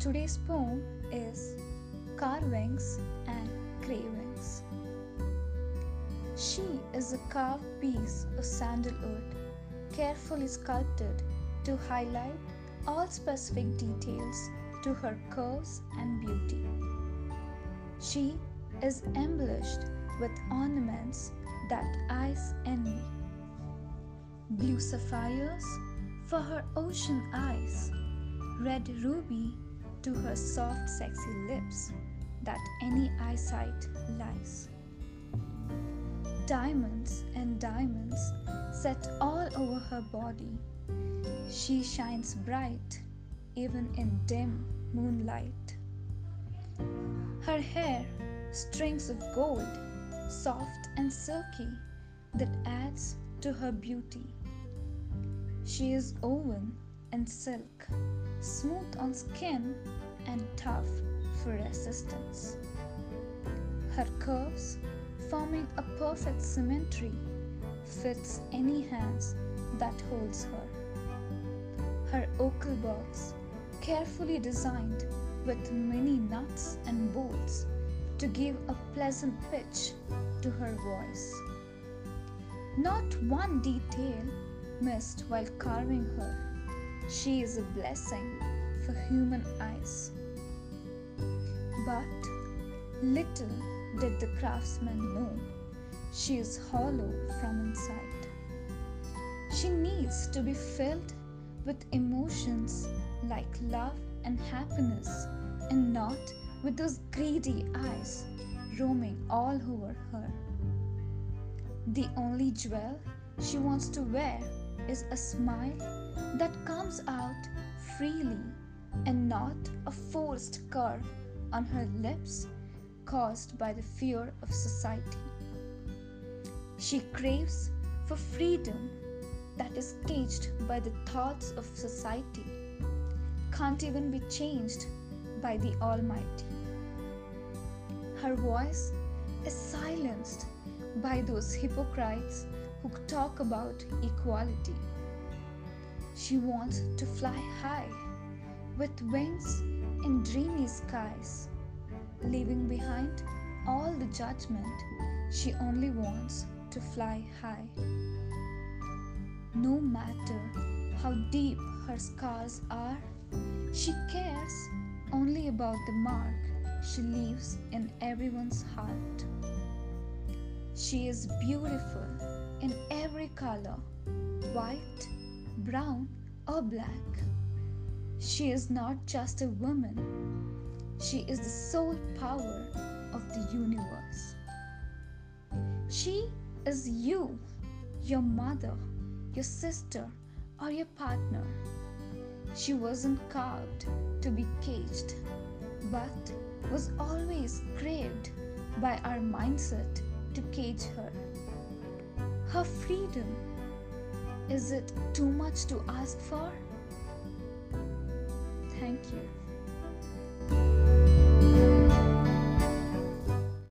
Today's poem is Carvings and Cravings. She is a carved piece of sandalwood, carefully sculpted to highlight all specific details to her curves and beauty. She is embellished with ornaments that eyes envy. Blue sapphires for her ocean eyes, red ruby to her soft, sexy lips that any eyesight lies. Diamonds and diamonds set all over her body. She shines bright even in dim moonlight. Her hair, strings of gold, soft and silky, that adds to her beauty. She is woven in silk, smooth on skin and tough for resistance. Her curves, forming a perfect symmetry, fits any hands that holds her. Her ochre box, carefully designed with many nuts and bolts to give a pleasant pitch to her voice. Not one detail missed while carving her. She is a blessing for human eyes. But little did the craftsman know she is hollow from inside. She needs to be filled with emotions like love and happiness, and not with those greedy eyes roaming all over her. The only jewel she wants to wear is a smile that comes out freely and not a forced curve on her lips caused by the fear of society. She craves for freedom that is caged by the thoughts of society, can't even be changed by the Almighty. Her voice is silenced by those hypocrites who talk about equality. She wants to fly high with wings in dreamy skies, leaving behind all the judgment. She only wants to fly high. No matter how deep her scars are, she cares only about the mark she leaves in everyone's heart. She is beautiful color white, brown, or black. She is not just a woman, she is the sole power of the universe. She is you, your mother, your sister, or your partner. She wasn't carved to be caged, but was always craved by our mindset to cage her. Her freedom. Is it too much to ask for? Thank you.